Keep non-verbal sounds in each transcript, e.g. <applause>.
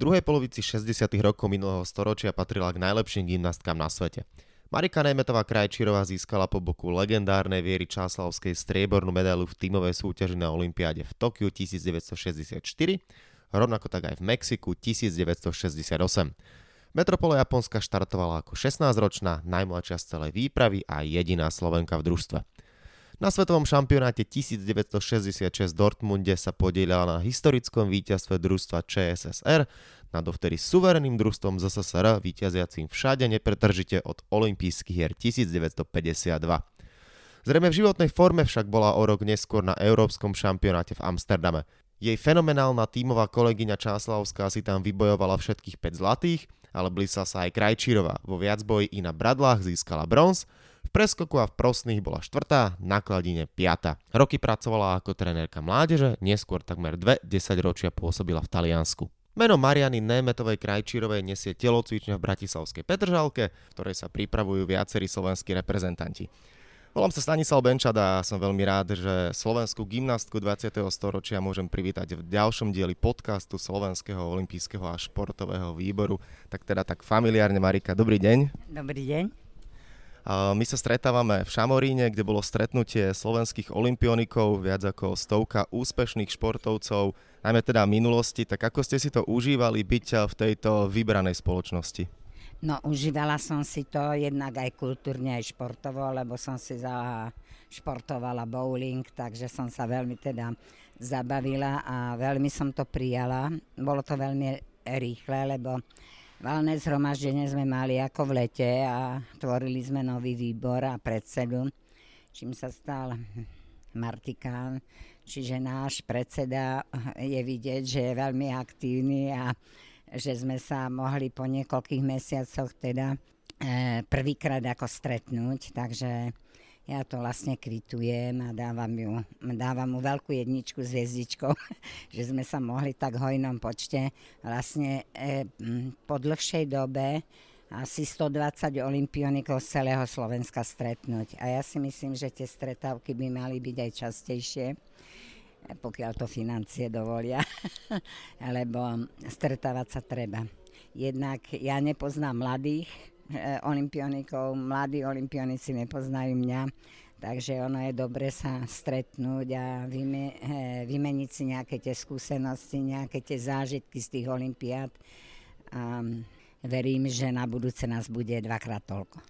druhej polovici 60. rokov minulého storočia patrila k najlepším gymnastkám na svete. Marika Nejmetová Krajčírová získala po boku legendárnej Viery Čáslavskej striebornú medailu v tímovej súťaži na Olympiáde v Tokiu 1964, rovnako tak aj v Mexiku 1968. Metropole Japonska štartovala ako 16-ročná, najmladšia z celej výpravy a jediná Slovenka v družstve. Na svetovom šampionáte 1966 v Dortmunde sa podielala na historickom víťazstve družstva ČSSR nad dovtedy suvereným družstvom ZSSR víťaziacím všade nepretržite od olympijských hier 1952. Zrejme v životnej forme však bola o rok neskôr na Európskom šampionáte v Amsterdame. Jej fenomenálna tímová kolegyňa Čáslavská si tam vybojovala všetkých 5 zlatých, ale blísa sa aj Krajčírová. Vo viacboji i na bradlách získala bronz, v preskoku a v prosných bola štvrtá, na kladine piata. Roky pracovala ako trenérka mládeže, neskôr takmer dve desaťročia pôsobila v Taliansku. Meno Mariany Németovej Krajčírovej nesie telocvičňa v Bratislavskej Petržalke, v ktorej sa pripravujú viacerí slovenskí reprezentanti. Volám sa Stanislav Benčad a som veľmi rád, že slovenskú gymnastku 20. storočia môžem privítať v ďalšom dieli podcastu Slovenského olympijského a športového výboru. Tak teda tak familiárne, Marika, dobrý deň. Dobrý deň. My sa stretávame v Šamoríne, kde bolo stretnutie slovenských olimpionikov, viac ako stovka úspešných športovcov, najmä teda minulosti. Tak ako ste si to užívali byť v tejto vybranej spoločnosti? No, užívala som si to jednak aj kultúrne, aj športovo, lebo som si za športovala bowling, takže som sa veľmi teda zabavila a veľmi som to prijala. Bolo to veľmi rýchle, lebo valné zhromaždenie sme mali ako v lete a tvorili sme nový výbor a predsedu, čím sa stal Martikán, čiže náš predseda je vidieť, že je veľmi aktívny a že sme sa mohli po niekoľkých mesiacoch teda e, prvýkrát ako stretnúť, takže ja to vlastne kvitujem a dávam, ju, dávam mu veľkú jedničku s hviezdičkou, <laughs> že sme sa mohli tak hojnom počte vlastne e, po dlhšej dobe asi 120 olimpionikov z celého Slovenska stretnúť. A ja si myslím, že tie stretávky by mali byť aj častejšie pokiaľ to financie dovolia, <laughs> lebo stretávať sa treba. Jednak ja nepoznám mladých olimpionikov, mladí olimpionici nepoznajú mňa, takže ono je dobre sa stretnúť a vyme, e, vymeniť si nejaké tie skúsenosti, nejaké tie zážitky z tých olimpiád. A verím, že na budúce nás bude dvakrát toľko.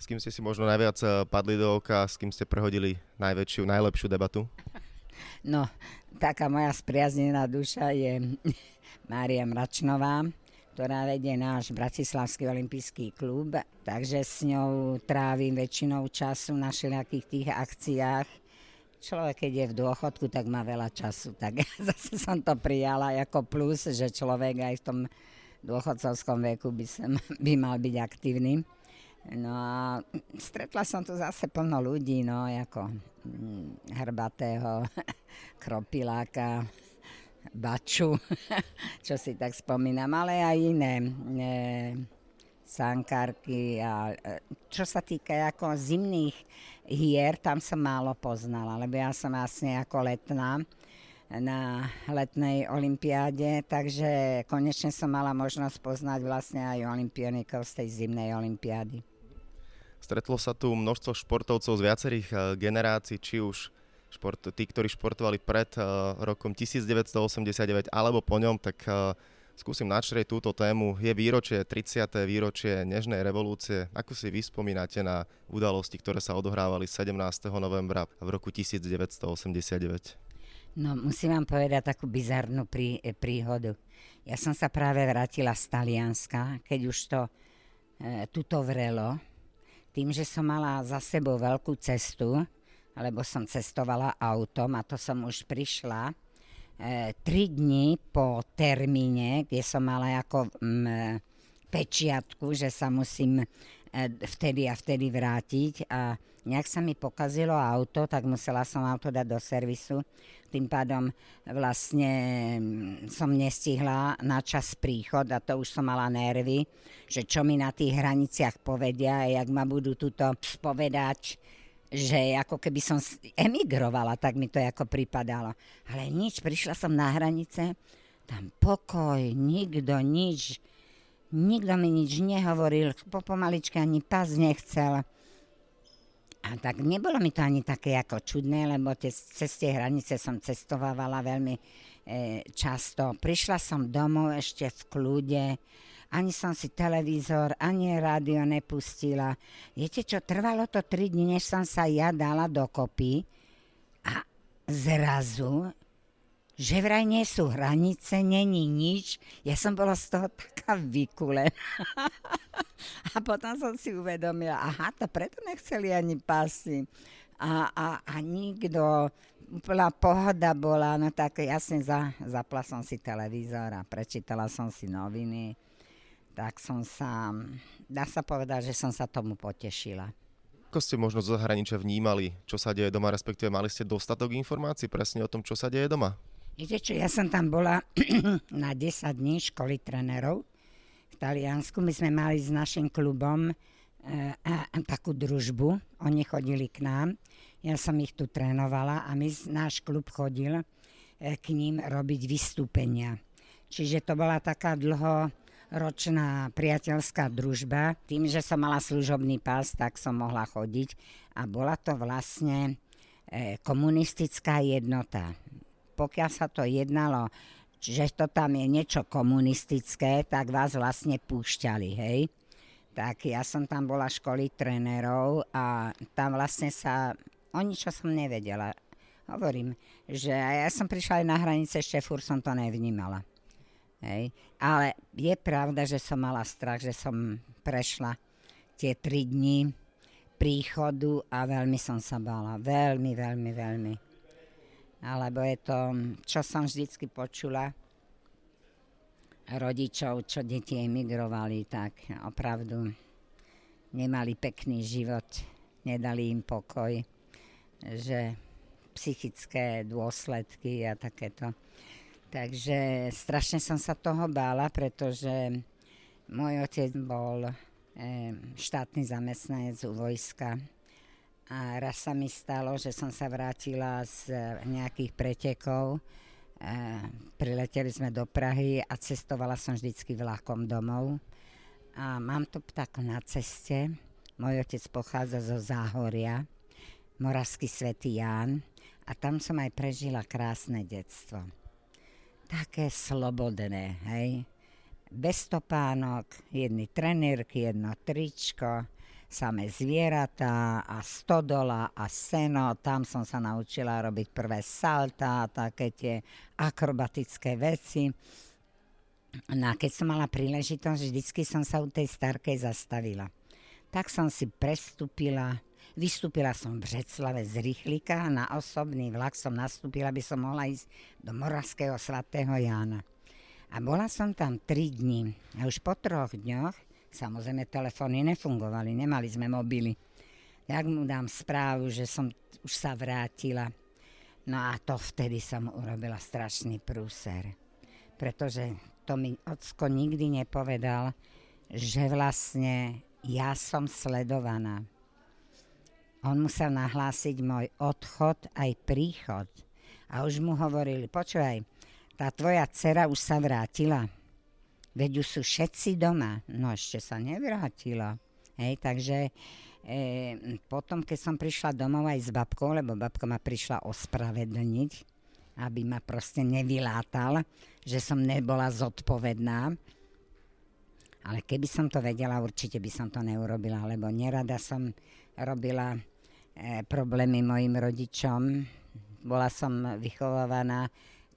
S kým ste si možno najviac e, padli do oka, s kým ste prehodili najväčšiu, najlepšiu debatu? No, taká moja spriaznená duša je <laughs> Mária Mračnová, ktorá vedie náš Bratislavský olimpijský klub, takže s ňou trávim väčšinou času na všelijakých tých akciách. Človek, keď je v dôchodku, tak má veľa času. Tak <laughs> zase som to prijala ako plus, že človek aj v tom dôchodcovskom veku by, sem, <laughs> by mal byť aktívny. No a stretla som tu zase plno ľudí, no, ako hm, Hrbatého, <laughs> Kropiláka, Baču, <laughs> čo si tak spomínam, ale aj iné e, sankárky a e, čo sa týka ako zimných hier, tam som málo poznala, lebo ja som vlastne ako letná na letnej olympiáde, takže konečne som mala možnosť poznať vlastne aj olimpionikov z tej zimnej olympiády. Stretlo sa tu množstvo športovcov z viacerých uh, generácií, či už šport, tí, ktorí športovali pred uh, rokom 1989 alebo po ňom, tak uh, skúsim načrieť túto tému. Je výročie, 30. výročie Nežnej revolúcie. Ako si vy spomínate na udalosti, ktoré sa odohrávali 17. novembra v roku 1989? No, musím vám povedať takú bizarnú prí, príhodu. Ja som sa práve vrátila z Talianska, keď už to e, tuto vrelo, tým, že som mala za sebou veľkú cestu, alebo som cestovala autom a to som už prišla e, tri dni po termíne, kde som mala ako m, pečiatku, že sa musím e, vtedy a vtedy vrátiť a nejak sa mi pokazilo auto, tak musela som auto dať do servisu. Tým pádom vlastne mm, som nestihla na čas príchod a to už som mala nervy, že čo mi na tých hraniciach povedia a jak ma budú tuto spovedať, že ako keby som emigrovala, tak mi to ako pripadalo. Ale nič, prišla som na hranice, tam pokoj, nikto nič, nikto mi nič nehovoril, po pomaličke ani pás nechcel. A tak nebolo mi to ani také ako čudné, lebo tie, cez hranice som cestovávala veľmi e, často. Prišla som domov ešte v kľude, ani som si televízor, ani rádio nepustila. Viete čo, trvalo to 3 dní, než som sa ja dala dokopy a zrazu že vraj nie sú hranice, není nič. Ja som bola z toho taká vykulená. <laughs> a potom som si uvedomila, aha, to preto nechceli ani pasy. A, a, a nikto, úplná pohoda bola, no tak jasne za, zapla som si televízor a prečítala som si noviny. Tak som sa, dá sa povedať, že som sa tomu potešila. Ako ste možno zo zahraničia vnímali, čo sa deje doma, respektíve mali ste dostatok informácií presne o tom, čo sa deje doma? Viete čo, ja som tam bola <clears throat> na 10 dní školy trénerov v Taliansku. My sme mali s našim klubom e, a, a, takú družbu. Oni chodili k nám. Ja som ich tu trénovala a my, náš klub chodil e, k ním robiť vystúpenia. Čiže to bola taká dlho ročná priateľská družba. Tým, že som mala služobný pás, tak som mohla chodiť a bola to vlastne e, komunistická jednota pokiaľ sa to jednalo, že to tam je niečo komunistické, tak vás vlastne púšťali, hej. Tak ja som tam bola školy trénerov a tam vlastne sa, o ničo som nevedela. Hovorím, že ja som prišla aj na hranice, ešte fur som to nevnímala. Hej. Ale je pravda, že som mala strach, že som prešla tie tri dni príchodu a veľmi som sa bála. Veľmi, veľmi, veľmi alebo je to, čo som vždycky počula rodičov, čo deti emigrovali, tak opravdu nemali pekný život, nedali im pokoj, že psychické dôsledky a takéto. Takže strašne som sa toho bála, pretože môj otec bol štátny zamestnanec u vojska a raz sa mi stalo, že som sa vrátila z nejakých pretekov. E, prileteli sme do Prahy a cestovala som vždycky vlakom domov. A mám to tak na ceste. Môj otec pochádza zo Záhoria, Moravský svätý Ján. A tam som aj prežila krásne detstvo. Také slobodné, hej. Bez topánok, jedny trenírky, jedno tričko, samé zvieratá a stodola a seno. Tam som sa naučila robiť prvé salta také tie akrobatické veci. No a keď som mala príležitosť, vždycky som sa u tej starkej zastavila. Tak som si prestúpila, vystúpila som v Břeclave z rýchlika a na osobný vlak som nastúpila, aby som mohla ísť do Moravského svatého Jána. A bola som tam tri dni. A už po troch dňoch Samozrejme, telefóny nefungovali, nemali sme mobily. Jak mu dám správu, že som už sa vrátila. No a to vtedy som urobila strašný prúser. Pretože to mi ocko nikdy nepovedal, že vlastne ja som sledovaná. On musel nahlásiť môj odchod aj príchod. A už mu hovorili, počúvaj, tá tvoja dcera už sa vrátila. Veď už sú všetci doma. No ešte sa nevrátila. Hej, takže e, potom, keď som prišla domov aj s babkou, lebo babka ma prišla ospravedlniť, aby ma proste nevylátal, že som nebola zodpovedná. Ale keby som to vedela, určite by som to neurobila, lebo nerada som robila e, problémy mojim rodičom. Bola som vychovávaná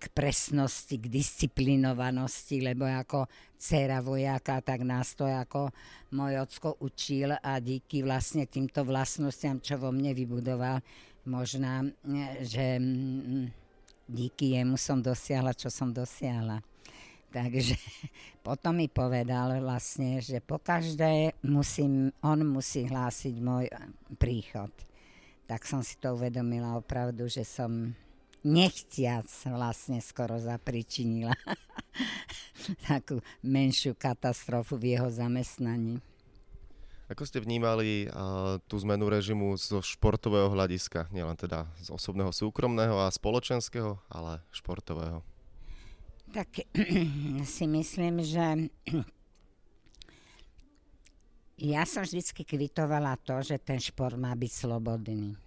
k presnosti, k disciplinovanosti, lebo ako dcera vojaka, tak nás to ako môj ocko učil a díky vlastne týmto vlastnostiam, čo vo mne vybudoval, možná, že mm, díky jemu som dosiahla, čo som dosiahla. Takže <laughs> potom mi povedal vlastne, že po každé musím, on musí hlásiť môj príchod. Tak som si to uvedomila opravdu, že som nechtiac vlastne skoro zapričinila <laughs> takú menšiu katastrofu v jeho zamestnaní. Ako ste vnímali uh, tú zmenu režimu zo športového hľadiska, nielen teda z osobného súkromného a spoločenského, ale športového? Tak <clears throat> si myslím, že ja som vždycky kvitovala to, že ten šport má byť slobodný.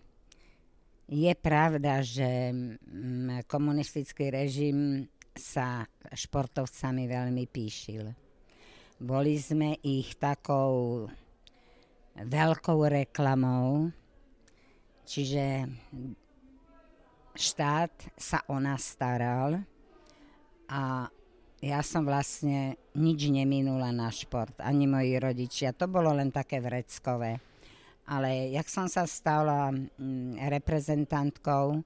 Je pravda, že mm, komunistický režim sa športovcami veľmi píšil. Boli sme ich takou veľkou reklamou, čiže štát sa o nás staral a ja som vlastne nič neminula na šport, ani moji rodičia. To bolo len také vreckové. Ale jak som sa stala mm, reprezentantkou,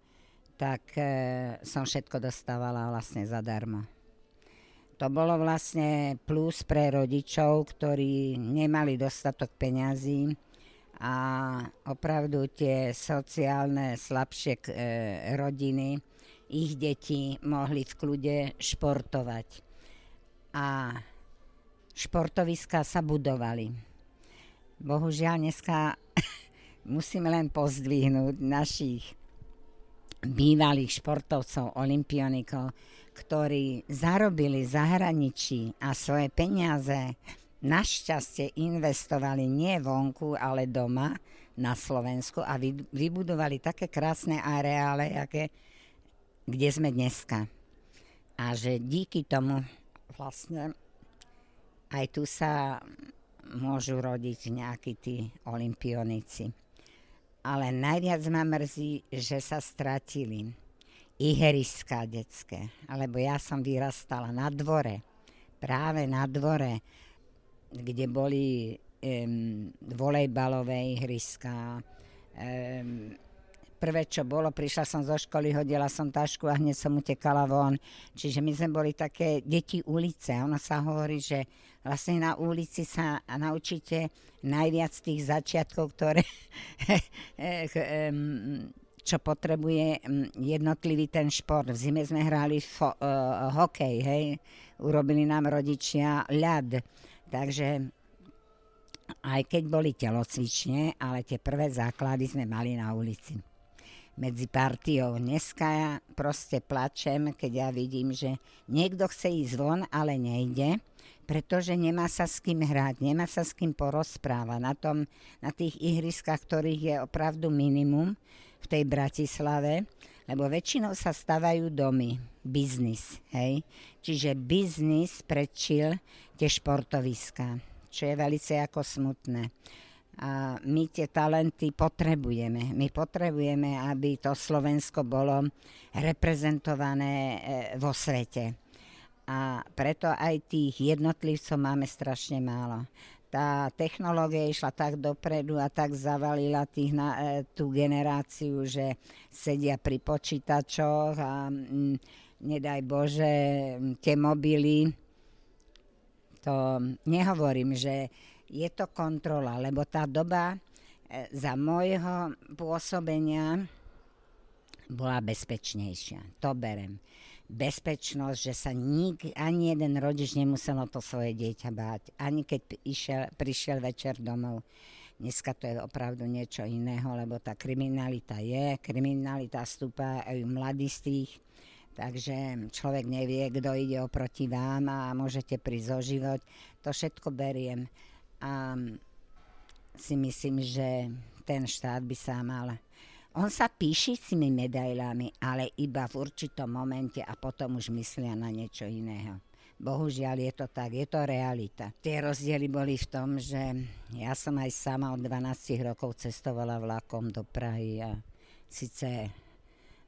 tak e, som všetko dostávala vlastne zadarmo. To bolo vlastne plus pre rodičov, ktorí nemali dostatok peňazí a opravdu tie sociálne slabšie e, rodiny, ich deti mohli v kľude športovať. A športoviska sa budovali. Bohužiaľ dneska <laughs> musíme len pozdvihnúť našich bývalých športovcov, olimpionikov, ktorí zarobili zahraničí a svoje peniaze našťastie investovali nie vonku, ale doma na Slovensku a vybudovali také krásne areále, aké, kde sme dneska. A že díky tomu vlastne aj tu sa môžu rodiť nejakí tí olimpionici. Ale najviac ma mrzí, že sa stratili ihriska detské. Alebo ja som vyrastala na dvore, práve na dvore, kde boli um, volejbalové ihriska. Um, prvé, čo bolo, prišla som zo školy, hodila som tašku a hneď som utekala von. Čiže my sme boli také deti ulice. Ono sa hovorí, že vlastne na ulici sa naučíte najviac tých začiatkov, ktoré <laughs> čo potrebuje mm, jednotlivý ten šport. V zime sme hrali fo, uh, hokej, hej, urobili nám rodičia ľad. Takže aj keď boli telocvične, ale tie prvé základy sme mali na ulici. Medzi partiou. Dneska ja proste plačem, keď ja vidím, že niekto chce ísť von, ale nejde, pretože nemá sa s kým hrať, nemá sa s kým porozprávať. Na, tom, na tých ihriskách, ktorých je opravdu minimum, v tej Bratislave, lebo väčšinou sa stavajú domy, biznis, hej. Čiže biznis prečil tie športoviska, čo je velice ako smutné. A my tie talenty potrebujeme. My potrebujeme, aby to Slovensko bolo reprezentované e, vo svete. A preto aj tých jednotlivcov máme strašne málo tá technológia išla tak dopredu a tak zavalila tých na, e, tú generáciu, že sedia pri počítačoch a mm, nedaj Bože, tie mobily, to nehovorím, že je to kontrola, lebo tá doba e, za môjho pôsobenia bola bezpečnejšia. To berem bezpečnosť, že sa nik, ani jeden rodič nemusel o to svoje dieťa báť, ani keď išiel, prišiel večer domov. Dneska to je opravdu niečo iného, lebo tá kriminalita je, kriminalita stúpa aj u mladistých, takže človek nevie, kto ide oproti vám a môžete prísť o život. To všetko beriem a si myslím, že ten štát by sa mal on sa píši s tými medailami, ale iba v určitom momente a potom už myslia na niečo iného. Bohužiaľ je to tak, je to realita. Tie rozdiely boli v tom, že ja som aj sama od 12 rokov cestovala vlakom do Prahy a síce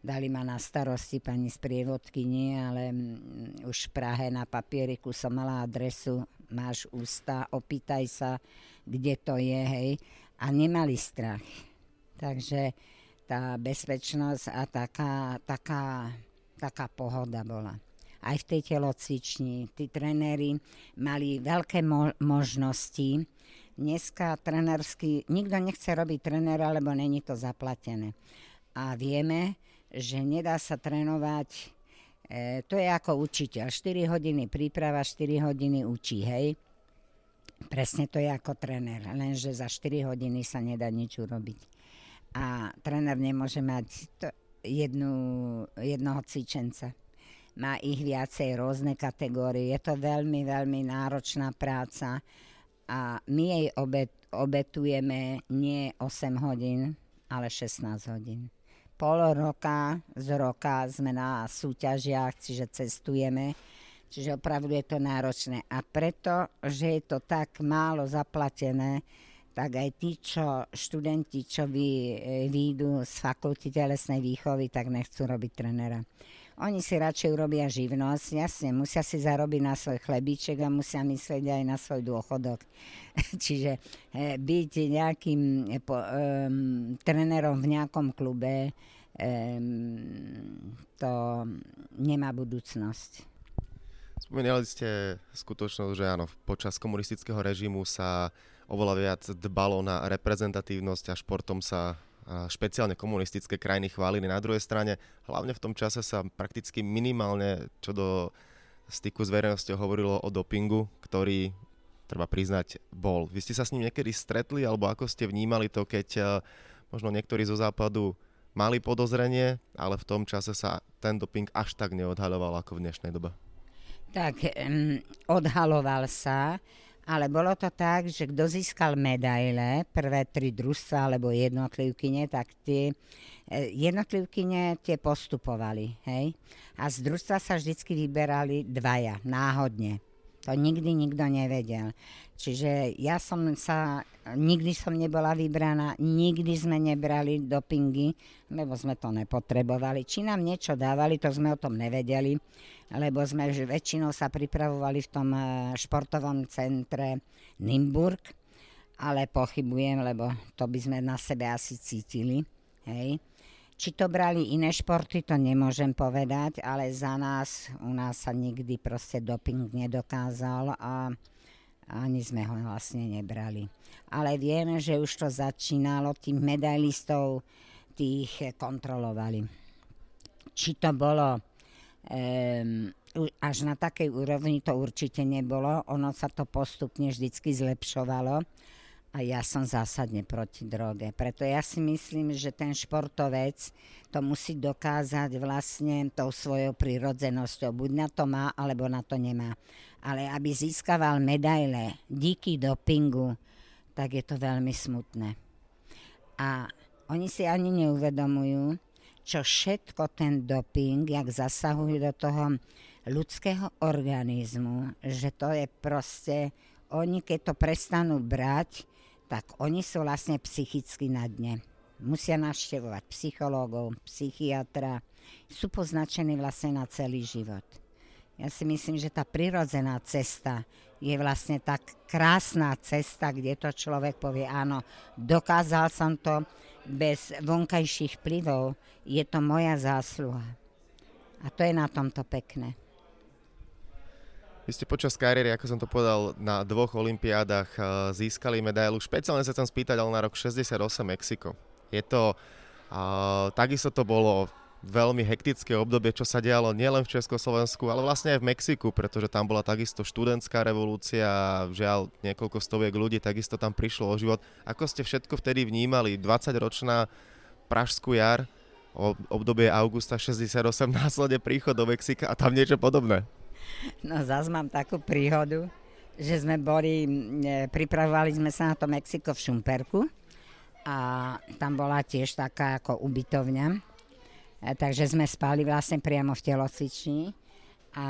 dali ma na starosti pani sprievodkyni, ale mm, už v Prahe na papieriku som mala adresu, máš ústa, opýtaj sa, kde to je, hej. A nemali strach. Takže tá bezpečnosť a taká, taká, taká pohoda bola. Aj v tej telocvični tí trenéri mali veľké mo- možnosti. Dneska trenersky, nikto nechce robiť trénera, lebo není to zaplatené. A vieme, že nedá sa trénovať, e, to je ako učiteľ. 4 hodiny príprava, 4 hodiny učí, hej. Presne to je ako tréner, lenže za 4 hodiny sa nedá nič urobiť a tréner nemôže mať to jednu, jednoho cvičenca. má ich viacej rôzne kategórie. Je to veľmi, veľmi náročná práca a my jej obet, obetujeme nie 8 hodín, ale 16 hodín. Pol roka z roka sme na súťažiach, čiže cestujeme, čiže opravdu je to náročné. A preto, že je to tak málo zaplatené, tak aj tí, čo študenti, čo vy, e, výjdu z fakulty telesnej výchovy, tak nechcú robiť trenera. Oni si radšej urobia živnosť, jasne, musia si zarobiť na svoj chlebíček a musia myslieť aj na svoj dôchodok. <laughs> Čiže e, byť nejakým e, po, e, trénerom v nejakom klube, e, to nemá budúcnosť. Spomínali ste skutočnosť, že áno, počas komunistického režimu sa oveľa viac dbalo na reprezentatívnosť a športom sa špeciálne komunistické krajiny chválili. Na druhej strane, hlavne v tom čase sa prakticky minimálne čo do styku s verejnosťou hovorilo o dopingu, ktorý, treba priznať, bol. Vy ste sa s ním niekedy stretli, alebo ako ste vnímali to, keď eh, možno niektorí zo západu mali podozrenie, ale v tom čase sa ten doping až tak neodhaľoval ako v dnešnej dobe? Tak, um, odhaloval sa, ale bolo to tak, že kto získal medaile, prvé tri družstva alebo jednotlivkyne, tak tie e, jednotlivkyne tie postupovali. Hej? A z družstva sa vždycky vyberali dvaja, náhodne. To nikdy nikto nevedel. Čiže ja som sa, nikdy som nebola vybraná, nikdy sme nebrali dopingy, lebo sme to nepotrebovali. Či nám niečo dávali, to sme o tom nevedeli, lebo sme väčšinou sa pripravovali v tom eh, športovom centre Nimburg, ale pochybujem, lebo to by sme na sebe asi cítili. Hej. Či to brali iné športy, to nemôžem povedať, ale za nás, u nás sa nikdy proste doping nedokázal a ani sme ho vlastne nebrali. Ale vieme, že už to začínalo, tých medailistov tých kontrolovali. Či to bolo um, až na takej úrovni, to určite nebolo. Ono sa to postupne vždycky zlepšovalo a ja som zásadne proti droge. Preto ja si myslím, že ten športovec to musí dokázať vlastne tou svojou prirodzenosťou. Buď na to má, alebo na to nemá. Ale aby získaval medaile díky dopingu, tak je to veľmi smutné. A oni si ani neuvedomujú, čo všetko ten doping, jak zasahuje do toho ľudského organizmu, že to je proste, oni keď to prestanú brať, tak oni sú vlastne psychicky na dne. Musia navštevovať psychológov, psychiatra, sú poznačení vlastne na celý život. Ja si myslím, že tá prirodzená cesta je vlastne tak krásna cesta, kde to človek povie, áno, dokázal som to bez vonkajších vplyvov, je to moja zásluha. A to je na tomto pekné. Vy ste počas kariéry, ako som to povedal, na dvoch olympiádach eh, získali medailu. Špeciálne sa chcem spýtať, ale na rok 68 Mexiko. Je to, uh, takisto to bolo veľmi hektické obdobie, čo sa dialo nielen v Československu, ale vlastne aj v Mexiku, pretože tam bola takisto študentská revolúcia žiaľ niekoľko stoviek ľudí takisto tam prišlo o život. Ako ste všetko vtedy vnímali? 20-ročná Pražskú jar, obdobie augusta 68, <laughs> následne príchod do Mexika a tam niečo podobné. No zase mám takú príhodu, že sme boli, e, pripravovali sme sa na to Mexiko v Šumperku a tam bola tiež taká ako ubytovňa, e, takže sme spali vlastne priamo v telocvični a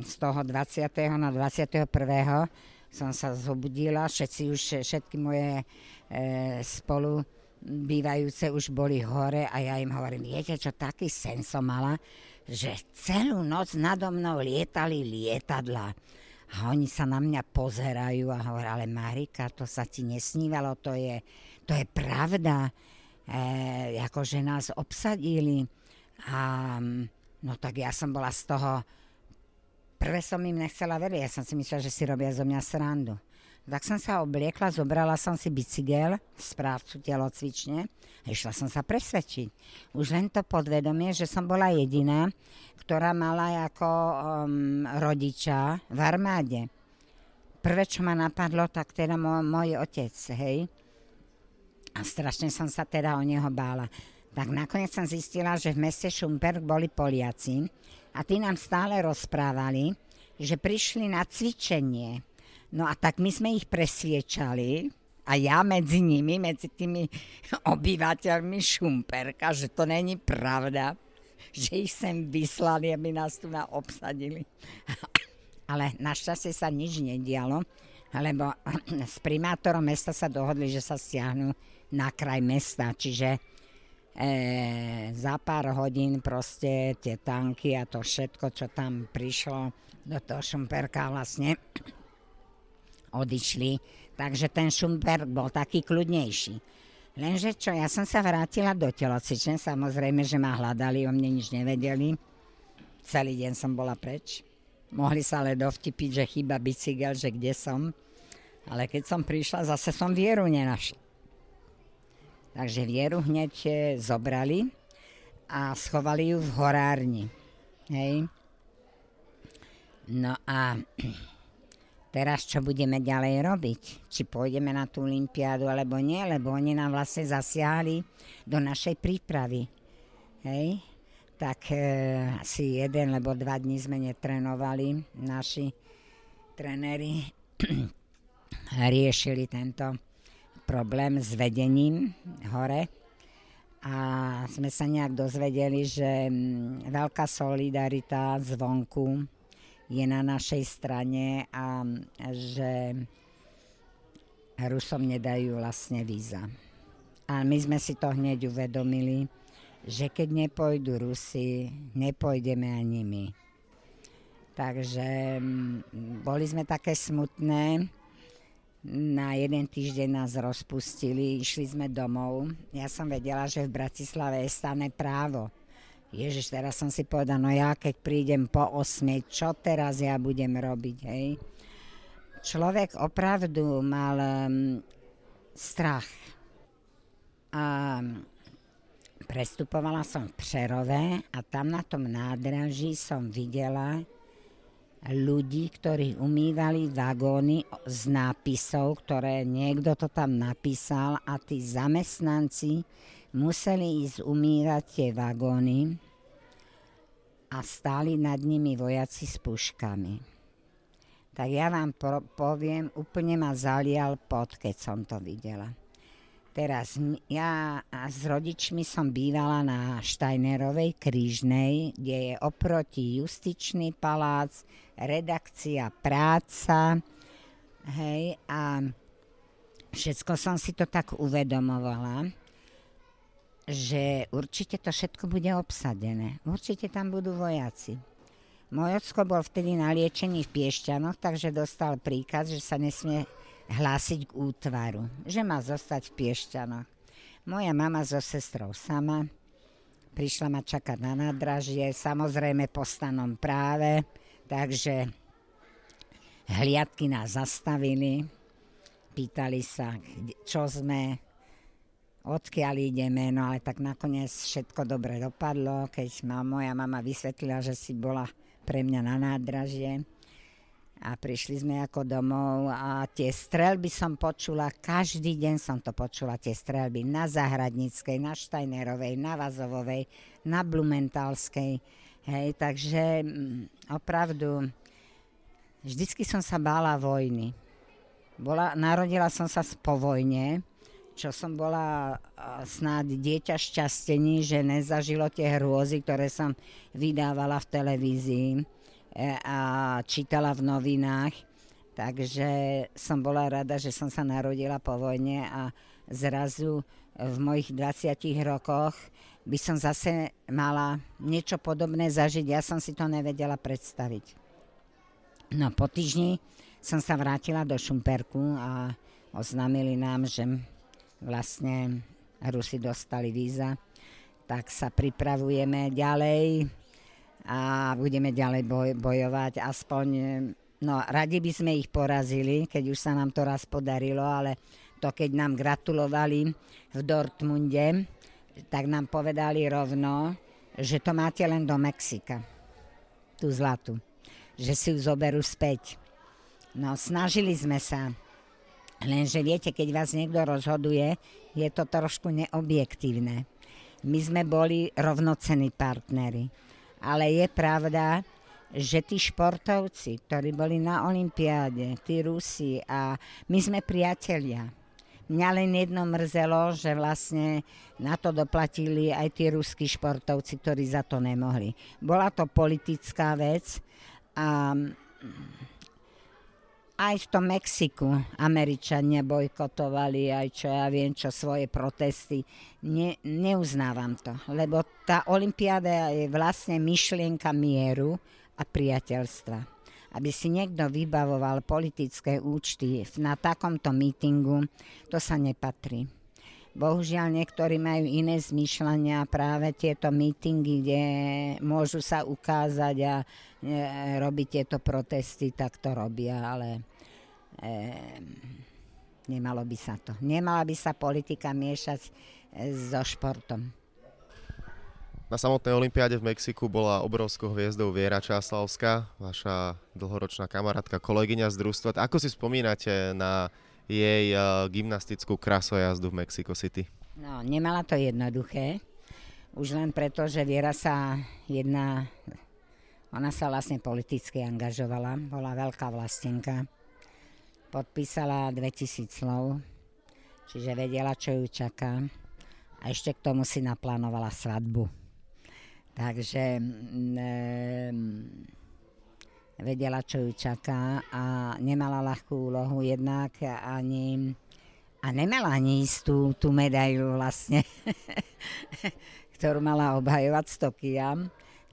z toho 20. na 21. som sa zobudila, všetci už, všetky moje e, spolu bývajúce už boli hore a ja im hovorím, viete čo, taký sen som mala, že celú noc nado mnou lietali lietadla. A oni sa na mňa pozerajú a hovoria, ale Marika, to sa ti nesnívalo, to je, to je pravda. E, akože nás obsadili. A no tak ja som bola z toho, prvé som im nechcela veriť, ja som si myslela, že si robia zo mňa srandu. Tak som sa obliekla, zobrala som si bicykel, správcu telocvične a išla som sa presvedčiť. Už len to podvedomie, že som bola jediná, ktorá mala ako um, rodiča v armáde. Prvé, čo ma napadlo, tak teda môj, môj otec, hej. A strašne som sa teda o neho bála. Tak nakoniec som zistila, že v meste Šumperk boli Poliaci, A tí nám stále rozprávali, že prišli na cvičenie. No a tak my sme ich presviečali, a ja medzi nimi, medzi tými <laughs> obyvateľmi Šumperka, že to není pravda, že ich sem vyslali, aby nás tu na obsadili. <laughs> Ale našťastie sa nič nedialo, lebo <clears throat> s primátorom mesta sa dohodli, že sa stiahnu na kraj mesta, čiže e, za pár hodín proste tie tanky a to všetko, čo tam prišlo do toho Šumperka vlastne odišli Takže ten Šumberg bol taký kľudnejší. Lenže čo, ja som sa vrátila do telocvične, samozrejme, že ma hľadali, o mne nič nevedeli. Celý deň som bola preč. Mohli sa ale dovtipiť, že chyba bicykel, že kde som. Ale keď som prišla, zase som vieru nenašla. Takže vieru hneď e, zobrali a schovali ju v horárni. Hej. No a teraz čo budeme ďalej robiť. Či pôjdeme na tú olympiádu alebo nie, lebo oni nám vlastne zasiahli do našej prípravy. Hej? Tak e, asi jeden, lebo dva dní sme netrenovali. Naši trenéri <clears throat> riešili tento problém s vedením hore a sme sa nejak dozvedeli, že veľká solidarita zvonku je na našej strane a že Rusom nedajú vlastne víza. A my sme si to hneď uvedomili, že keď nepôjdu Rusi, nepôjdeme ani my. Takže boli sme také smutné. Na jeden týždeň nás rozpustili, išli sme domov. Ja som vedela, že v Bratislave je stane právo Ježiš, teraz som si povedal, no ja keď prídem po 8, čo teraz ja budem robiť, hej? Človek opravdu mal um, strach. A prestupovala som v Přerove a tam na tom nádraží som videla ľudí, ktorí umývali vagóny z nápisov, ktoré niekto to tam napísal a tí zamestnanci museli ísť umývať tie vagóny a stáli nad nimi vojaci s puškami. Tak ja vám pro, poviem, úplne ma zalial pot, keď som to videla. Teraz ja s rodičmi som bývala na Štajnerovej krížnej, kde je oproti justičný palác, redakcia práca, hej, a všetko som si to tak uvedomovala že určite to všetko bude obsadené. Určite tam budú vojaci. Môj ocko bol vtedy na liečení v Piešťanoch, takže dostal príkaz, že sa nesmie hlásiť k útvaru, že má zostať v Piešťanoch. Moja mama so sestrou sama prišla ma čakať na nádražie, samozrejme po stanom práve, takže hliadky nás zastavili, pýtali sa, čo sme, odkiaľ ideme, no ale tak nakoniec všetko dobre dopadlo, keď ma moja mama vysvetlila, že si bola pre mňa na nádražie a prišli sme ako domov a tie strelby som počula, každý deň som to počula, tie strelby na Zahradnickej, na Štajnerovej, na Vazovovej, na Blumentalskej, hej, takže mm, opravdu vždycky som sa bála vojny. Bola, narodila som sa po vojne, čo som bola snáď dieťa šťastení, že nezažilo tie hrôzy, ktoré som vydávala v televízii e, a čítala v novinách. Takže som bola rada, že som sa narodila po vojne a zrazu v mojich 20 rokoch by som zase mala niečo podobné zažiť. Ja som si to nevedela predstaviť. No po týždni som sa vrátila do Šumperku a oznámili nám, že vlastne Rusi dostali víza, tak sa pripravujeme ďalej a budeme ďalej boj, bojovať. Aspoň, no radi by sme ich porazili, keď už sa nám to raz podarilo, ale to keď nám gratulovali v Dortmunde, tak nám povedali rovno, že to máte len do Mexika, tú zlatu, že si ju zoberú späť. No snažili sme sa, Lenže viete, keď vás niekto rozhoduje, je to trošku neobjektívne. My sme boli rovnocení partnery. Ale je pravda, že tí športovci, ktorí boli na Olympiáde, tí Rusi a my sme priatelia. Mňa len jedno mrzelo, že vlastne na to doplatili aj tí ruskí športovci, ktorí za to nemohli. Bola to politická vec a aj v tom Mexiku Američania bojkotovali aj čo ja viem, čo svoje protesty. Ne, neuznávam to, lebo tá olimpiáda je vlastne myšlienka mieru a priateľstva aby si niekto vybavoval politické účty na takomto mítingu, to sa nepatrí. Bohužiaľ niektorí majú iné zmýšľania práve tieto mítingy, kde môžu sa ukázať a e, robiť tieto protesty, tak to robia, ale nemalo by sa to. Nemala by sa politika miešať e, so športom. Na samotnej olympiáde v Mexiku bola obrovskou hviezdou Viera Čáslavská, vaša dlhoročná kamarátka, kolegyňa z družstva. Ako si spomínate na jej uh, gymnastickú krasojazdu v Mexico City? No, nemala to jednoduché. Už len preto, že Viera sa jedna... Ona sa vlastne politicky angažovala, bola veľká vlastenka. Podpísala 2000 slov, čiže vedela, čo ju čaká. A ešte k tomu si naplánovala svadbu. Takže e, vedela, čo ju čaká a nemala ľahkú úlohu jednak ani a nemala ani istú tú medailu vlastne, <laughs> ktorú mala obhajovať z Tokia.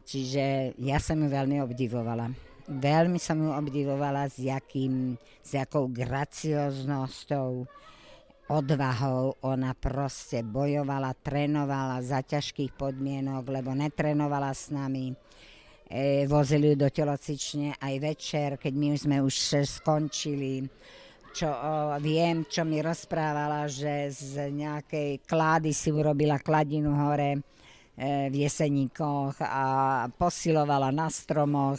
Čiže ja som ju veľmi obdivovala. Veľmi som ju obdivovala s, jakým, s jakou gracioznosťou, odvahou. Ona proste bojovala, trénovala za ťažkých podmienok, lebo netrenovala s nami. E, vozili ju do telocične aj večer, keď my sme už skončili. Čo o, viem, čo mi rozprávala, že z nejakej klády si urobila kladinu hore e, v jeseníkoch a posilovala na stromoch,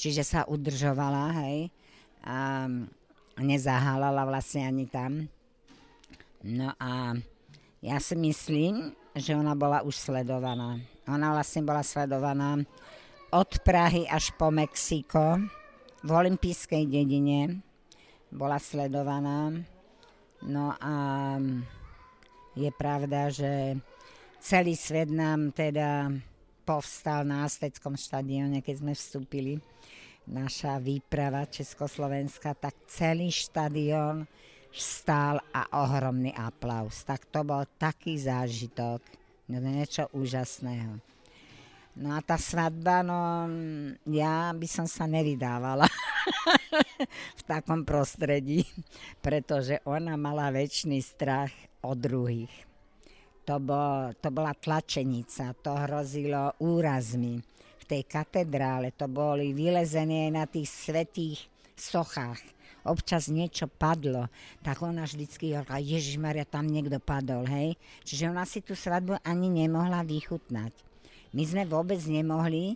čiže sa udržovala, hej. A nezahálala vlastne ani tam. No a ja si myslím, že ona bola už sledovaná. Ona vlastne bola sledovaná od Prahy až po Mexiko v olympijskej dedine. Bola sledovaná. No a je pravda, že celý svet nám teda povstal na Asteckom štadióne, keď sme vstúpili. Naša výprava Československa, tak celý štadión stál a ohromný aplaus. Tak to bol taký zážitok, no niečo úžasného. No a tá svadba, no ja by som sa nevydávala <laughs> v takom prostredí, pretože ona mala väčší strach od druhých. To, bol, to bola tlačenica, to hrozilo úrazmi. V tej katedrále to boli vylezenie na tých svetých sochách občas niečo padlo, tak ona vždycky hovorila, Ježišmaria, tam niekto padol, hej. Čiže ona si tú svadbu ani nemohla vychutnať. My sme vôbec nemohli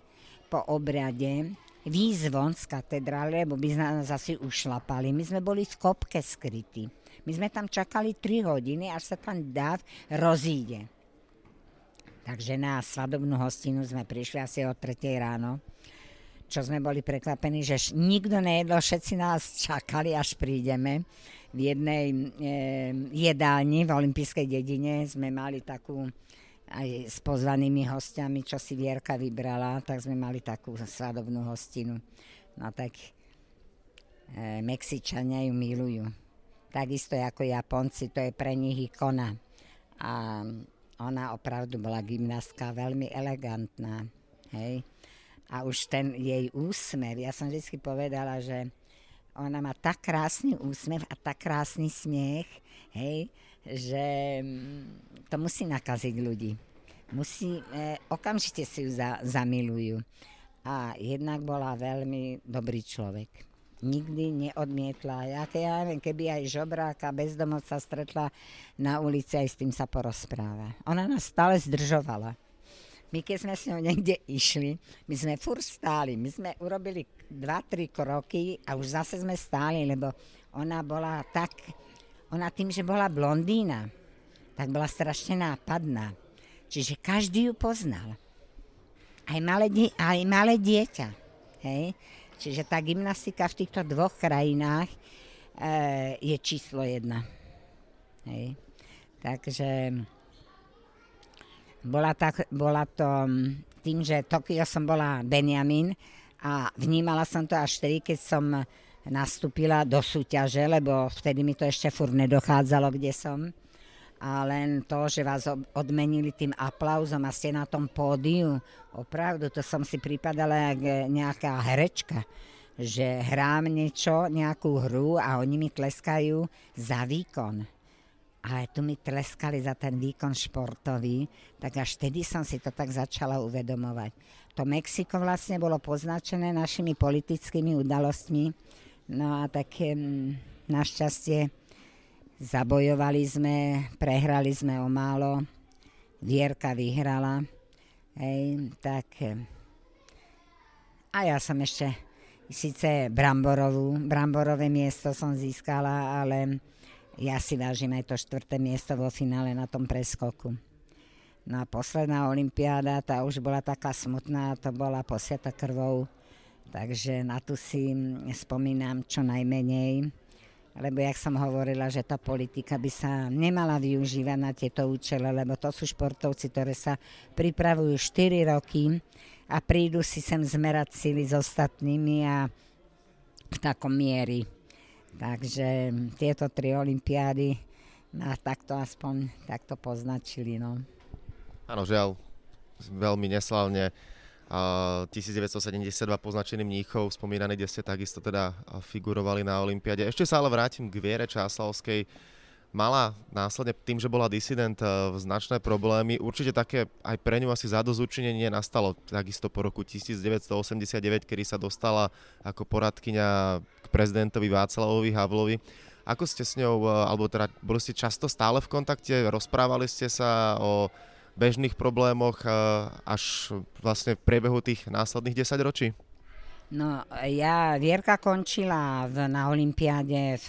po obrade výjsť von z katedrály, lebo by nás asi ušlapali. My sme boli v kopke skrytí. My sme tam čakali 3 hodiny, až sa tam dáv rozíde. Takže na svadobnú hostinu sme prišli asi o 3 ráno čo sme boli prekvapení, že nikto nejedol, všetci nás čakali, až prídeme. V jednej e, jedálni v olympijskej dedine sme mali takú aj s pozvanými hostiami, čo si Vierka vybrala, tak sme mali takú svadobnú hostinu. No tak e, Mexičania ju milujú. Takisto ako Japonci, to je pre nich ikona. A ona opravdu bola gymnastka veľmi elegantná. Hej a už ten jej úsmev, ja som vždy povedala, že ona má tak krásny úsmev a tak krásny smiech, hej, že mm, to musí nakaziť ľudí. Musí, e, okamžite si ju za, zamilujú. A jednak bola veľmi dobrý človek. Nikdy neodmietla. Ja, ja neviem, keby aj žobráka, bezdomovca stretla na ulici, aj s tým sa porozpráva. Ona nás stále zdržovala. My keď sme s ňou niekde išli, my sme fur stáli. My sme urobili 2-3 kroky a už zase sme stáli, lebo ona bola tak, ona tým, že bola blondína, tak bola strašne nápadná. Čiže každý ju poznal. aj malé, aj malé dieťa. Hej? Čiže tá gymnastika v týchto dvoch krajinách e, je číslo jedna. Hej? Takže bola, tak, bola to tým, že Tokio som bola Benjamin a vnímala som to až vtedy, keď som nastúpila do súťaže, lebo vtedy mi to ešte fur nedochádzalo, kde som a len to, že vás odmenili tým aplauzom a ste na tom pódiu, opravdu, to som si pripadala jak nejaká herečka, že hrám niečo, nejakú hru a oni mi tleskajú za výkon. Ale tu mi tleskali za ten výkon športový, tak až vtedy som si to tak začala uvedomovať. To Mexiko vlastne bolo poznačené našimi politickými udalostmi, no a tak našťastie Zabojovali sme, prehrali sme o málo, Vierka vyhrala, hej, tak a ja som ešte síce Bramborovú, Bramborové miesto som získala, ale ja si vážim aj to štvrté miesto vo finále na tom preskoku. No a posledná olimpiáda, tá už bola taká smutná, to bola posiata krvou, takže na tu si spomínam čo najmenej lebo jak som hovorila, že tá politika by sa nemala využívať na tieto účele, lebo to sú športovci, ktoré sa pripravujú 4 roky a prídu si sem zmerať sily s ostatnými a v takom miery. Takže tieto tri olimpiády nás takto aspoň takto poznačili. No. Áno, žiaľ, veľmi neslavne 1972 poznačený Mníchov, spomínaný, kde ste takisto teda figurovali na Olympiade. Ešte sa ale vrátim k Viere Čáslavskej. Mala následne tým, že bola disident, značné problémy. Určite také aj pre ňu asi zadozučinenie nastalo takisto po roku 1989, kedy sa dostala ako poradkyňa k prezidentovi Václavovi Havlovi. Ako ste s ňou, alebo teda boli ste často stále v kontakte, rozprávali ste sa o bežných problémoch až vlastne v priebehu tých následných 10 ročí? No, ja, Vierka končila v, na Olympiáde v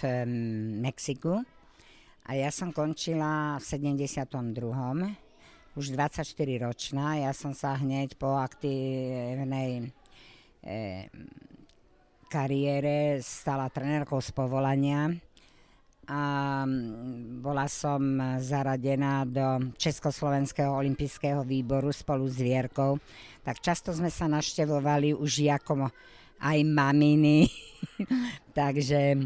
Mexiku a ja som končila v 72. Už 24 ročná. Ja som sa hneď po aktívnej e, kariére stala trenérkou z povolania a mm, bola som zaradená do Československého olympijského výboru spolu s Vierkou, tak často sme sa naštevovali už ako aj maminy. <laughs> Takže e,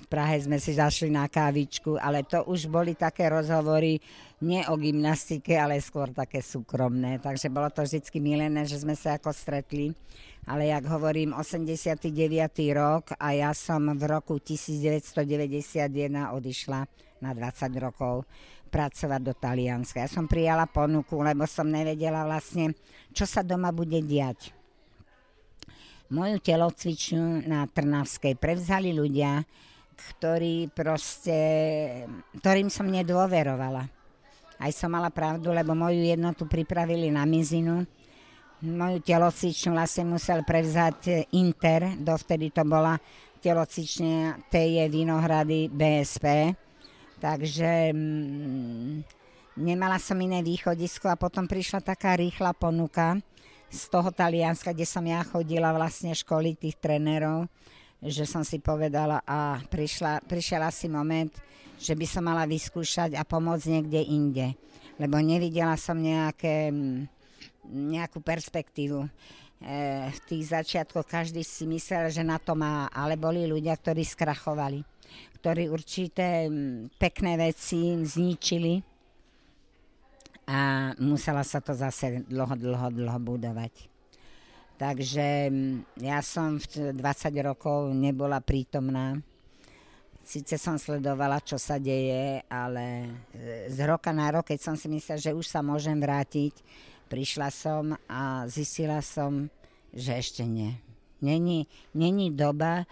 v Prahe sme si zašli na kávičku, ale to už boli také rozhovory nie o gymnastike, ale skôr také súkromné. Takže bolo to vždy milené, že sme sa ako stretli ale jak hovorím, 89. rok a ja som v roku 1991 odišla na 20 rokov pracovať do Talianska. Ja som prijala ponuku, lebo som nevedela vlastne, čo sa doma bude diať. Moju telocvičňu na Trnavskej prevzali ľudia, ktorí proste, ktorým som nedôverovala. Aj som mala pravdu, lebo moju jednotu pripravili na mizinu, moju telocvičňu vlastne musel prevzať e, Inter, dovtedy to bola telocvične TJ Vinohrady BSP, takže mm, nemala som iné východisko a potom prišla taká rýchla ponuka z toho Talianska, kde som ja chodila vlastne školy tých trénerov, že som si povedala a prišla, prišiel asi moment, že by som mala vyskúšať a pomôcť niekde inde. Lebo nevidela som nejaké mm, nejakú perspektívu. E, v tých začiatkoch každý si myslel, že na to má, ale boli ľudia, ktorí skrachovali, ktorí určité pekné veci zničili a musela sa to zase dlho, dlho, dlho budovať. Takže ja som v 20 rokov nebola prítomná. Sice som sledovala, čo sa deje, ale e, z roka na rok, keď som si myslela, že už sa môžem vrátiť, prišla som a zistila som, že ešte nie. Není, není doba,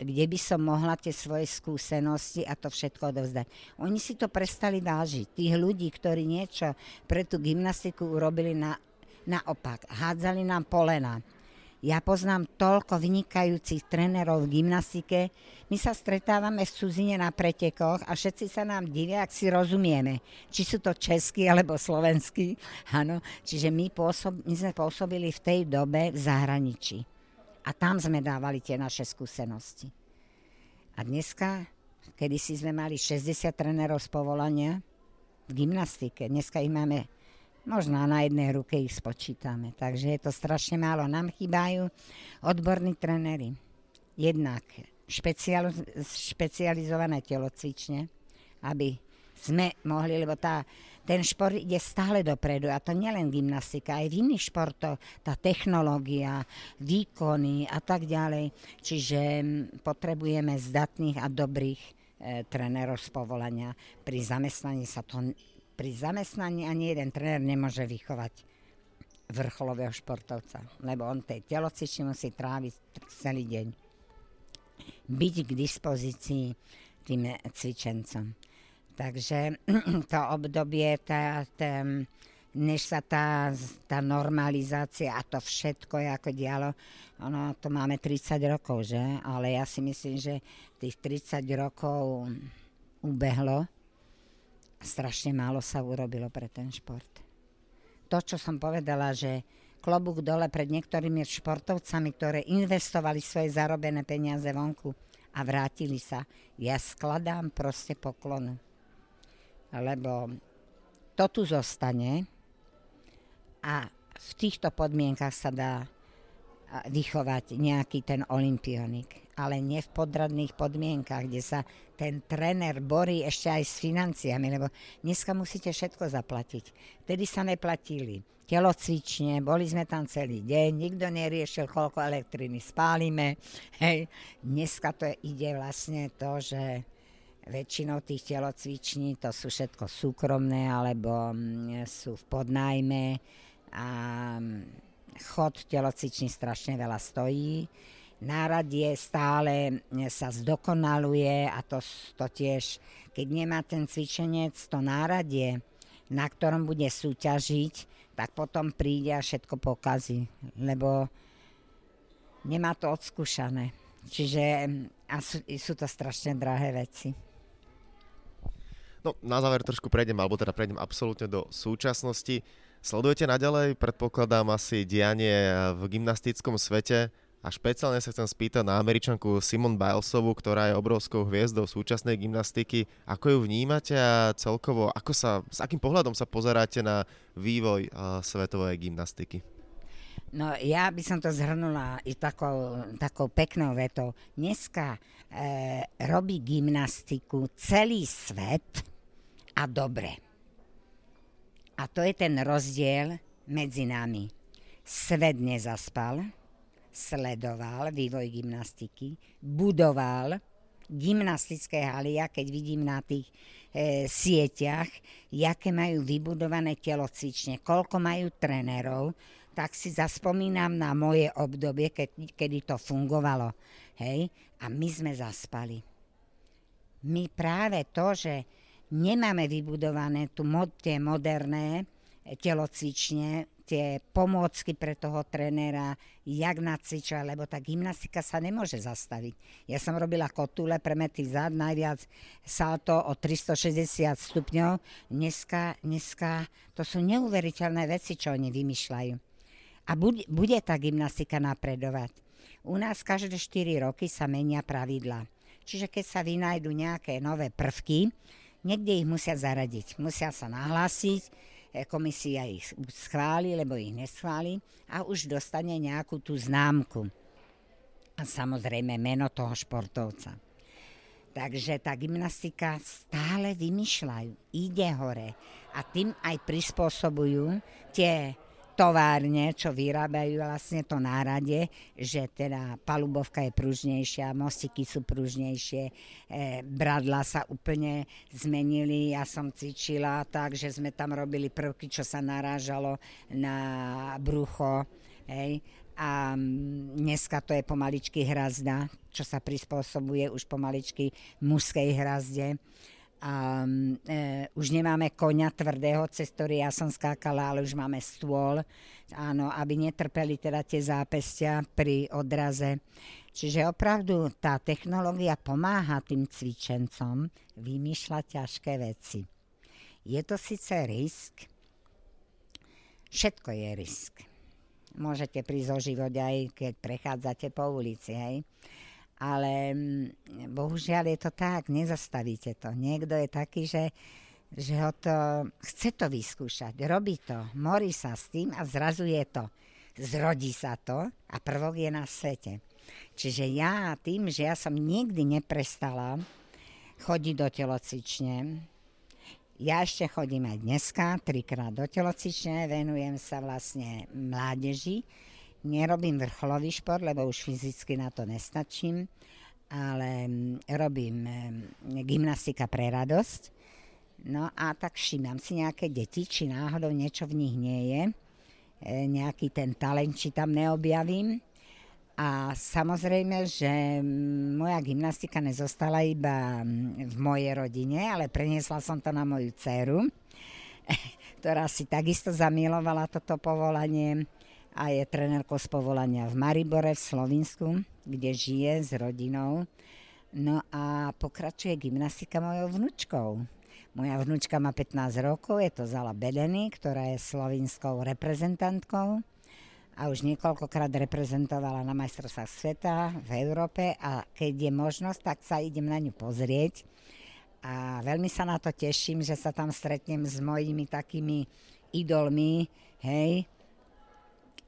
kde by som mohla tie svoje skúsenosti a to všetko odovzdať. Oni si to prestali vážiť. Tých ľudí, ktorí niečo pre tú gymnastiku urobili na, naopak. Hádzali nám polena. Ja poznám toľko vynikajúcich trénerov v gymnastike. My sa stretávame v cudzine na pretekoch a všetci sa nám divia, ak si rozumieme. Či sú to českí alebo slovenskí. <laughs> Áno, čiže my, pôsob, my sme pôsobili v tej dobe v zahraničí. A tam sme dávali tie naše skúsenosti. A dneska, kedy si sme mali 60 trénerov z povolania v gymnastike, dneska ich máme Možno na jednej ruke ich spočítame. Takže je to strašne málo. Nám chýbajú odborní trenery. Jednak špecial, špecializované telocvične, aby sme mohli, lebo tá, ten šport ide stále dopredu a to nielen gymnastika, aj v iných športoch, tá technológia, výkony a tak ďalej. Čiže potrebujeme zdatných a dobrých e, trénerov z povolania. Pri zamestnaní sa to pri zamestnaní ani jeden tréner nemôže vychovať vrcholového športovca, lebo on tej telocične musí tráviť celý deň. Byť k dispozícii tým cvičencom. Takže <clears throat> to obdobie, tá, tá, než sa tá, tá normalizácia a to všetko je ako dialo, ono to máme 30 rokov, že? Ale ja si myslím, že tých 30 rokov ubehlo strašne málo sa urobilo pre ten šport. To, čo som povedala, že klobúk dole pred niektorými športovcami, ktoré investovali svoje zarobené peniaze vonku a vrátili sa. Ja skladám proste poklonu. Lebo to tu zostane a v týchto podmienkach sa dá vychovať nejaký ten olimpionik ale nie v podradných podmienkach, kde sa ten tréner borí ešte aj s financiami, lebo dneska musíte všetko zaplatiť. Vtedy sa neplatili telocvične, boli sme tam celý deň, nikto neriešil, koľko elektriny spálime. <laughs> Hej. Dneska to ide vlastne to, že väčšinou tých telocviční to sú všetko súkromné alebo mm, sú v podnajme a mm, chod telocviční strašne veľa stojí náradie stále sa zdokonaluje a to, to tiež, keď nemá ten cvičenec to náradie, na ktorom bude súťažiť, tak potom príde a všetko pokazí, lebo nemá to odskúšané. Čiže a sú, sú to strašne drahé veci. No, na záver trošku prejdem, alebo teda prejdem absolútne do súčasnosti. Sledujete naďalej, predpokladám, asi dianie v gymnastickom svete. A špeciálne sa chcem spýtať na američanku Simon Bilesovú, ktorá je obrovskou hviezdou súčasnej gymnastiky. Ako ju vnímate a celkovo, ako sa, s akým pohľadom sa pozeráte na vývoj uh, svetovej gymnastiky? No ja by som to zhrnula i takou, takou peknou vetou. Dneska e, robí gymnastiku celý svet a dobre. A to je ten rozdiel medzi nami. Svet nezaspal, sledoval vývoj gymnastiky, budoval gymnastické haly, a keď vidím na tých e, sieťach, jaké majú vybudované telocvične, koľko majú trénerov, tak si zaspomínam na moje obdobie, keď, kedy to fungovalo. Hej? A my sme zaspali. My práve to, že nemáme vybudované tu mod, tie moderné telocvične, tie pomôcky pre toho trénera, jak nacvičovať, lebo tá gymnastika sa nemôže zastaviť. Ja som robila kotule, premety zad, najviac salto o 360 stupňov. Dneska, dneska to sú neuveriteľné veci, čo oni vymýšľajú. A bude, bude tá gymnastika napredovať. U nás každé 4 roky sa menia pravidla. Čiže keď sa vynajdu nejaké nové prvky, niekde ich musia zaradiť. Musia sa nahlásiť, komisia ich schváli, lebo ich neschváli a už dostane nejakú tú známku. A samozrejme meno toho športovca. Takže tá gymnastika stále vymýšľajú, ide hore a tým aj prispôsobujú tie továrne, čo vyrábajú vlastne to nárade, že teda palubovka je pružnejšia, mostiky sú pružnejšie, e, bradla sa úplne zmenili. Ja som cvičila tak, že sme tam robili prvky, čo sa narážalo na brucho. Hej. A dneska to je pomaličky hrazda, čo sa prispôsobuje už pomaličky mužskej hrazde a e, už nemáme konia tvrdého, cez ktorý ja som skákala, ale už máme stôl, áno, aby netrpeli teda tie zápestia pri odraze. Čiže opravdu tá technológia pomáha tým cvičencom vymýšľať ťažké veci. Je to síce risk, všetko je risk. Môžete prísť o život aj keď prechádzate po ulici, hej ale mm, bohužiaľ je to tak, nezastavíte to. Niekto je taký, že, že ho to, chce to vyskúšať, robí to, morí sa s tým a zrazu je to. Zrodí sa to a prvok je na svete. Čiže ja tým, že ja som nikdy neprestala chodiť do telocvične, ja ešte chodím aj dneska, trikrát do telocvične, venujem sa vlastne mládeži, Nerobím vrcholový šport, lebo už fyzicky na to nestačím, ale mm, robím mm, gymnastika pre radosť. No a tak všímam si nejaké deti, či náhodou niečo v nich nie je. E, nejaký ten talent, či tam neobjavím. A samozrejme, že mm, moja gymnastika nezostala iba v mojej rodine, ale preniesla som to na moju dceru, <laughs> ktorá si takisto zamilovala toto povolanie a je trenérkou z povolania v Maribore v Slovinsku, kde žije s rodinou. No a pokračuje gymnastika mojou vnúčkou. Moja vnúčka má 15 rokov, je to Zala Bedeny, ktorá je slovinskou reprezentantkou a už niekoľkokrát reprezentovala na majstrovstvách sveta v Európe a keď je možnosť, tak sa idem na ňu pozrieť. A veľmi sa na to teším, že sa tam stretnem s mojimi takými idolmi, hej,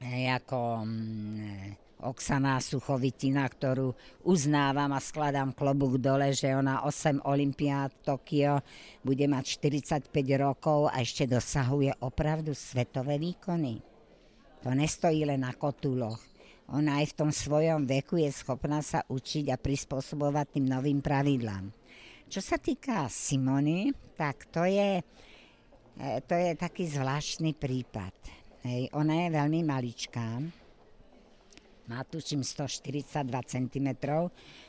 ako mm, Oksana Suchovitina, ktorú uznávam a skladám klobúk dole, že ona 8 olimpiád Tokio bude mať 45 rokov a ešte dosahuje opravdu svetové výkony. To nestojí len na kotuloch. Ona aj v tom svojom veku je schopná sa učiť a prispôsobovať tým novým pravidlám. Čo sa týka Simony, tak to je, e, to je taký zvláštny prípad Hej, ona je veľmi maličká. Má tuším 142 cm,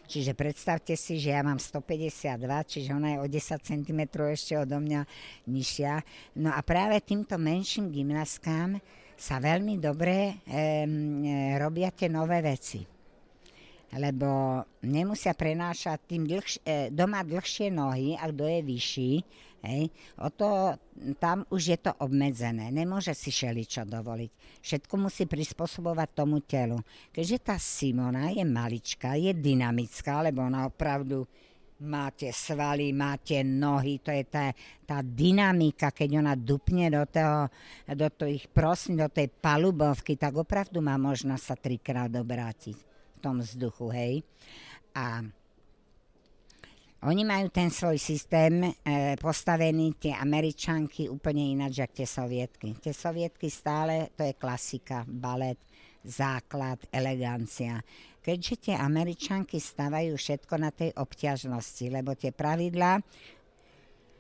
čiže predstavte si, že ja mám 152, čiže ona je o 10 cm ešte odo mňa nižšia. No a práve týmto menším gymnastkám sa veľmi dobre e, robia tie nové veci. Lebo nemusia prenášať tým dlhš- e, doma dlhšie nohy, a kto je vyšší, Hej. O to, tam už je to obmedzené, nemôže si šeličo dovoliť. Všetko musí prispôsobovať tomu telu. Keďže tá Simona je maličká, je dynamická, lebo ona opravdu máte svaly, máte nohy, to je tá, tá dynamika, keď ona dupne do, toho, do tých prosím, do tej palubovky, tak opravdu má možnosť sa trikrát obrátiť v tom vzduchu, hej. A oni majú ten svoj systém e, postavený, tie Američanky, úplne ináč, ako tie sovietky. Tie sovietky stále, to je klasika, balet, základ, elegancia. Keďže tie Američanky stavajú všetko na tej obťažnosti, lebo tie pravidlá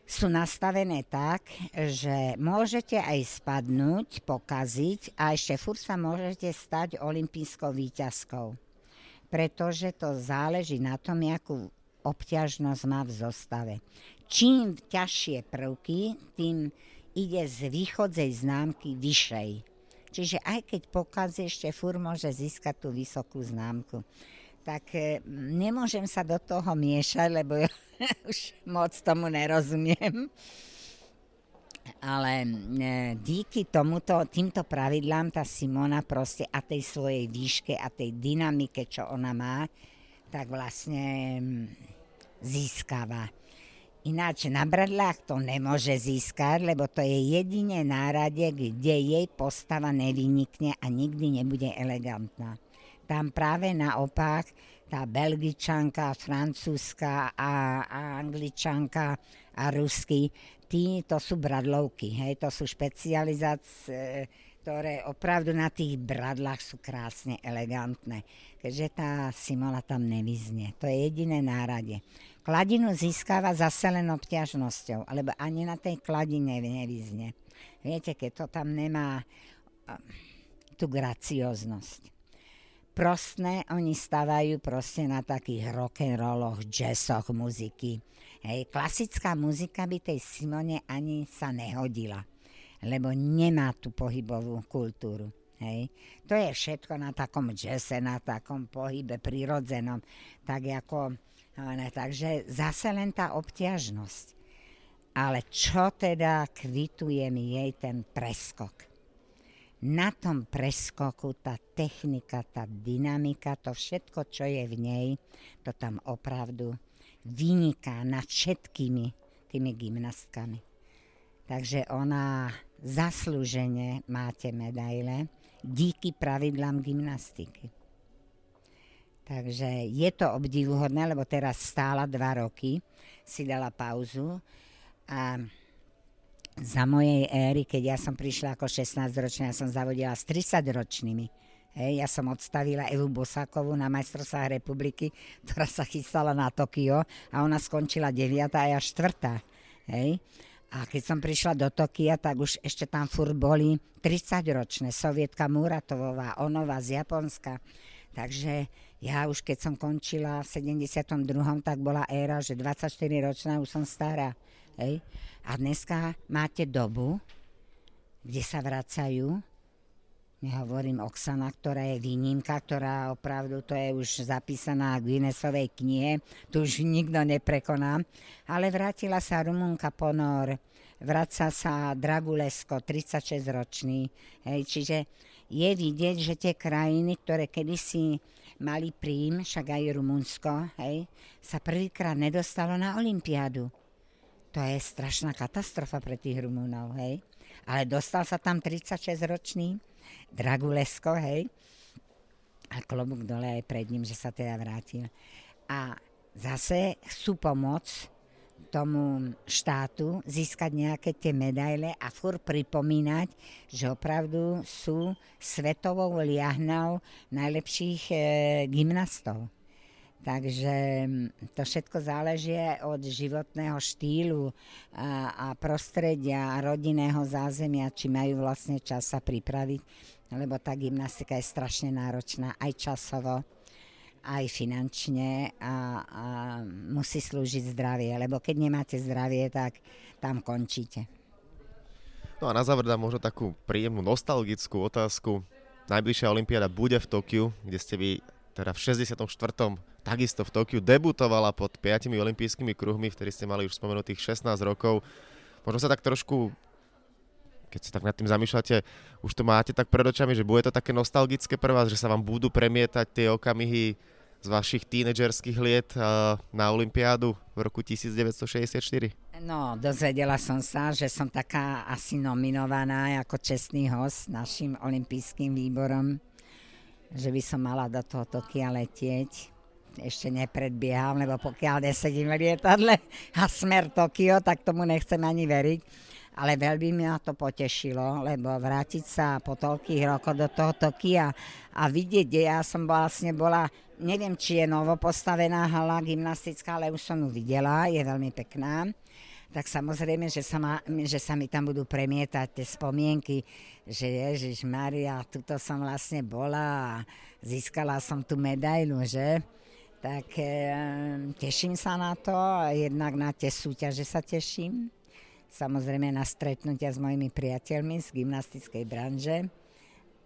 sú nastavené tak, že môžete aj spadnúť, pokaziť a ešte furt sa môžete stať olimpijskou výťazkou. Pretože to záleží na tom, akú obťažnosť má v zostave. Čím ťažšie prvky, tým ide z východzej známky vyššej. Čiže aj keď pokazí, ešte fur môže získať tú vysokú známku. Tak e, nemôžem sa do toho miešať, lebo ja <laughs> už moc tomu nerozumiem. Ale e, díky tomuto, týmto pravidlám tá Simona proste a tej svojej výške a tej dynamike, čo ona má, tak vlastne mm, získava. Ináč na bradlách to nemôže získať, lebo to je jedine nárade, kde jej postava nevynikne a nikdy nebude elegantná. Tam práve naopak tá belgičanka, francúzska a, a angličanka a rusky, tí to sú bradlovky, hej, to sú špecializácie ktoré opravdu na tých bradlách sú krásne elegantné, keďže tá Simona tam nevyznie. To je jediné nárade. Kladinu získava zase len obťažnosťou, alebo ani na tej kladine nevyznie. Viete, keď to tam nemá tú gracioznosť. Prostné oni stavajú proste na takých rock'n'rolloch, jazzoch, muziky. Hej, klasická muzika by tej Simone ani sa nehodila, lebo nemá tú pohybovú kultúru. Hej. To je všetko na takom jazze, na takom pohybe prirodzenom. Tak ako, ne, takže zase len tá obťažnosť. Ale čo teda kvituje mi jej ten preskok? Na tom preskoku tá technika, tá dynamika, to všetko, čo je v nej, to tam opravdu vyniká nad všetkými tými gymnastkami. Takže ona zaslúžene máte medaile díky pravidlám gymnastiky. Takže je to obdivuhodné, lebo teraz stála dva roky, si dala pauzu a za mojej éry, keď ja som prišla ako 16-ročná, ja som zavodila s 30-ročnými. Hej, ja som odstavila Evu Bosákovú na majstrovstvách republiky, ktorá sa chystala na Tokio a ona skončila 9. a ja 4. Hej. A keď som prišla do Tokia, tak už ešte tam furt boli 30-ročné. Sovietka Muratovová, Onova z Japonska. Takže ja už keď som končila v 72. tak bola éra, že 24-ročná už som stará. Hej. A dneska máte dobu, kde sa vracajú Nehovorím Oksana, ktorá je výnimka, ktorá opravdu, to je už zapísaná v Guinnessovej knihe, tu už nikto neprekoná. Ale vrátila sa Rumunka Ponor, vraca sa Dragulesko, 36-ročný. Hej, čiže je vidieť, že tie krajiny, ktoré kedysi mali príjm, však aj Rumunsko, hej, sa prvýkrát nedostalo na Olympiádu. To je strašná katastrofa pre tých Rumúnov, hej. Ale dostal sa tam 36-ročný Dragulesko, hej. A klobúk dole aj pred ním, že sa teda vrátil. A zase chcú pomôcť tomu štátu získať nejaké tie medaile a fur pripomínať, že opravdu sú svetovou liahnou najlepších e, gymnastov. Takže mm, to všetko záleží od životného štýlu a, a prostredia a rodinného zázemia, či majú vlastne čas sa pripraviť lebo tá gymnastika je strašne náročná aj časovo, aj finančne a, a musí slúžiť zdravie, lebo keď nemáte zdravie, tak tam končíte. No a na záver dám možno takú príjemnú nostalgickú otázku. Najbližšia Olympiáda bude v Tokiu, kde ste vy teda v 64. takisto v Tokiu debutovala pod 5 olympijskými kruhmi, vtedy ste mali už spomenutých 16 rokov. Možno sa tak trošku keď sa tak nad tým zamýšľate, už to máte tak pred očami, že bude to také nostalgické pre vás, že sa vám budú premietať tie okamihy z vašich tínedžerských liet na Olympiádu v roku 1964? No, dozvedela som sa, že som taká asi nominovaná ako čestný host našim olympijským výborom, že by som mala do toho Tokia letieť. Ešte nepredbieham, lebo pokiaľ nesedím v lietadle a smer Tokio, tak tomu nechcem ani veriť ale veľmi ma to potešilo, lebo vrátiť sa po toľkých rokoch do toho Tokia a vidieť, kde ja som vlastne bola, neviem, či je novo postavená hala gymnastická, ale už som ju videla, je veľmi pekná tak samozrejme, že sa, ma, že sa mi tam budú premietať tie spomienky, že Ježiš Maria, tuto som vlastne bola a získala som tú medailu, že? Tak e, teším sa na to, jednak na tie súťaže sa teším samozrejme na stretnutia s mojimi priateľmi z gymnastickej branže.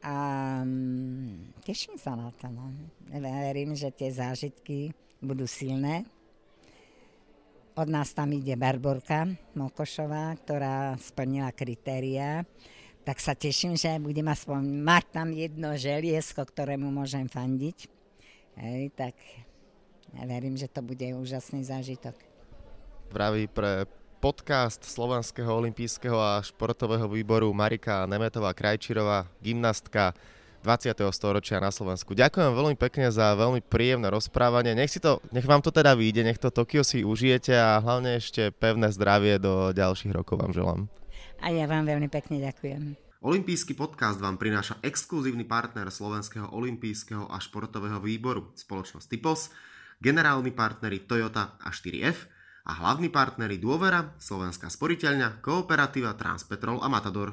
A mm, teším sa na to. No. Verím, že tie zážitky budú silné. Od nás tam ide Barborka Mokošová, ktorá splnila kritéria. Tak sa teším, že budem aspoň mať tam jedno želiesko, ktorému môžem fandiť. Hej, tak verím, že to bude úžasný zážitok. Praví pre podcast Slovenského olympijského a športového výboru Marika Nemetová Krajčirová, gymnastka 20. storočia na Slovensku. Ďakujem veľmi pekne za veľmi príjemné rozprávanie. Nech, si to, nech vám to teda vyjde, nech to Tokio si užijete a hlavne ešte pevné zdravie do ďalších rokov vám želám. A ja vám veľmi pekne ďakujem. Olimpijský podcast vám prináša exkluzívny partner Slovenského olympijského a športového výboru, spoločnosť Typos, generálni partneri Toyota a 4F, a hlavní partnery Dôvera, Slovenská sporiteľňa, Kooperativa, Transpetrol a Matador.